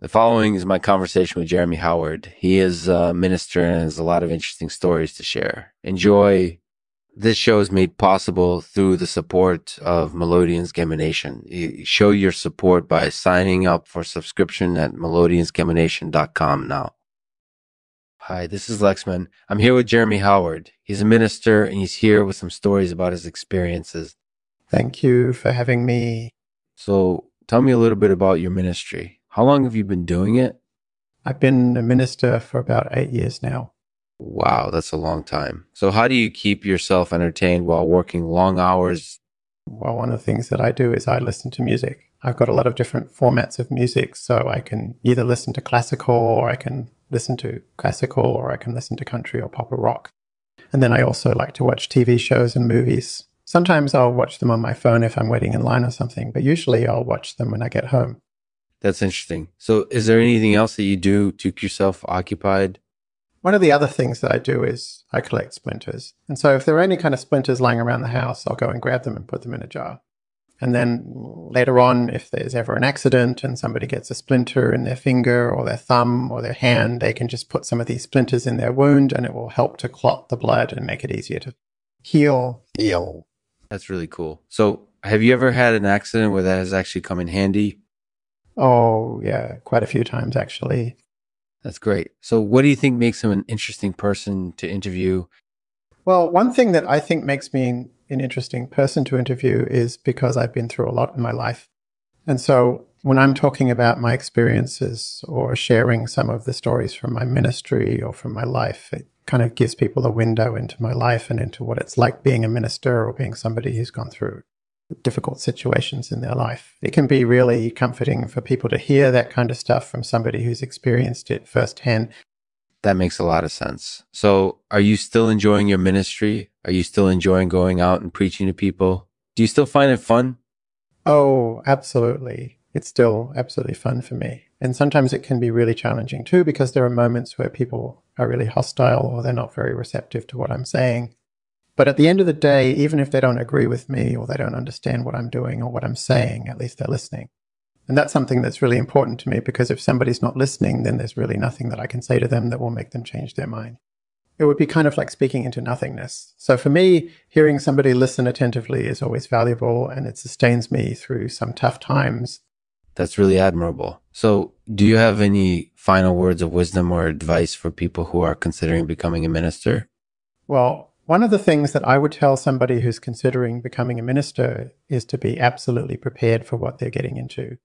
The following is my conversation with Jeremy Howard. He is a minister and has a lot of interesting stories to share. Enjoy. This show is made possible through the support of Melodians Gemination. You show your support by signing up for subscription at melodiansgemination.com now. Hi, this is Lexman. I'm here with Jeremy Howard. He's a minister and he's here with some stories about his experiences. Thank you for having me. So tell me a little bit about your ministry. How long have you been doing it? I've been a minister for about eight years now. Wow, that's a long time. So, how do you keep yourself entertained while working long hours? Well, one of the things that I do is I listen to music. I've got a lot of different formats of music, so I can either listen to classical or I can listen to classical or I can listen to country or pop or rock. And then I also like to watch TV shows and movies. Sometimes I'll watch them on my phone if I'm waiting in line or something, but usually I'll watch them when I get home. That's interesting. So, is there anything else that you do to keep yourself occupied? One of the other things that I do is I collect splinters. And so, if there are any kind of splinters lying around the house, I'll go and grab them and put them in a jar. And then later on, if there's ever an accident and somebody gets a splinter in their finger or their thumb or their hand, they can just put some of these splinters in their wound and it will help to clot the blood and make it easier to heal. Heal. That's really cool. So, have you ever had an accident where that has actually come in handy? Oh, yeah, quite a few times actually. That's great. So, what do you think makes him an interesting person to interview? Well, one thing that I think makes me an interesting person to interview is because I've been through a lot in my life. And so, when I'm talking about my experiences or sharing some of the stories from my ministry or from my life, it kind of gives people a window into my life and into what it's like being a minister or being somebody who's gone through difficult situations in their life. It can be really comforting for people to hear that kind of stuff from somebody who's experienced it firsthand. That makes a lot of sense. So, are you still enjoying your ministry? Are you still enjoying going out and preaching to people? Do you still find it fun? Oh, absolutely. It's still absolutely fun for me. And sometimes it can be really challenging too, because there are moments where people are really hostile or they're not very receptive to what I'm saying. But at the end of the day, even if they don't agree with me or they don't understand what I'm doing or what I'm saying, at least they're listening. And that's something that's really important to me because if somebody's not listening, then there's really nothing that I can say to them that will make them change their mind. It would be kind of like speaking into nothingness. So for me, hearing somebody listen attentively is always valuable and it sustains me through some tough times. That's really admirable. So, do you have any final words of wisdom or advice for people who are considering becoming a minister? Well, one of the things that I would tell somebody who's considering becoming a minister is to be absolutely prepared for what they're getting into.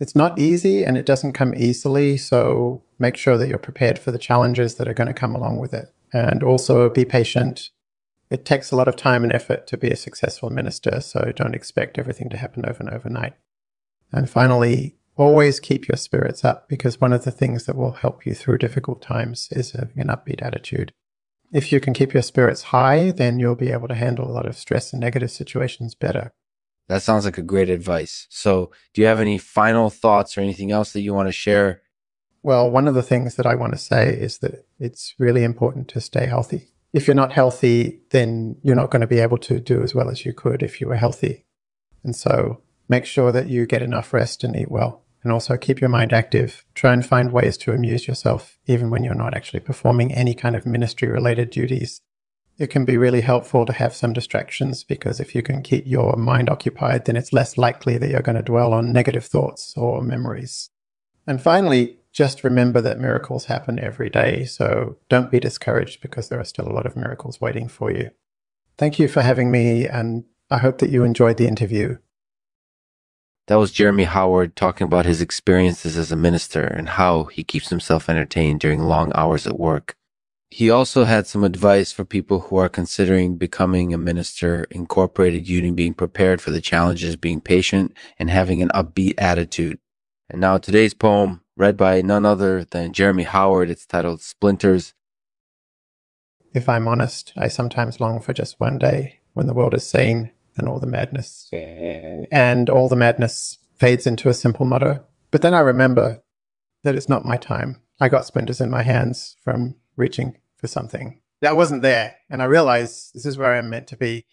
It's not easy and it doesn't come easily, so make sure that you're prepared for the challenges that are going to come along with it. And also be patient. It takes a lot of time and effort to be a successful minister, so don't expect everything to happen over and overnight. And finally, always keep your spirits up because one of the things that will help you through difficult times is having an upbeat attitude if you can keep your spirits high, then you'll be able to handle a lot of stress and negative situations better. That sounds like a great advice. So, do you have any final thoughts or anything else that you want to share? Well, one of the things that I want to say is that it's really important to stay healthy. If you're not healthy, then you're not going to be able to do as well as you could if you were healthy. And so, make sure that you get enough rest and eat well and also keep your mind active. Try and find ways to amuse yourself, even when you're not actually performing any kind of ministry related duties. It can be really helpful to have some distractions because if you can keep your mind occupied, then it's less likely that you're going to dwell on negative thoughts or memories. And finally, just remember that miracles happen every day. So don't be discouraged because there are still a lot of miracles waiting for you. Thank you for having me, and I hope that you enjoyed the interview. That was Jeremy Howard talking about his experiences as a minister and how he keeps himself entertained during long hours at work. He also had some advice for people who are considering becoming a minister, incorporated union being prepared for the challenges, being patient, and having an upbeat attitude. And now today's poem, read by none other than Jeremy Howard, it's titled Splinters. If I'm honest, I sometimes long for just one day when the world is sane and all the madness. And all the madness fades into a simple motto. But then I remember that it's not my time. I got splinters in my hands from reaching for something that wasn't there. And I realize this is where I'm meant to be.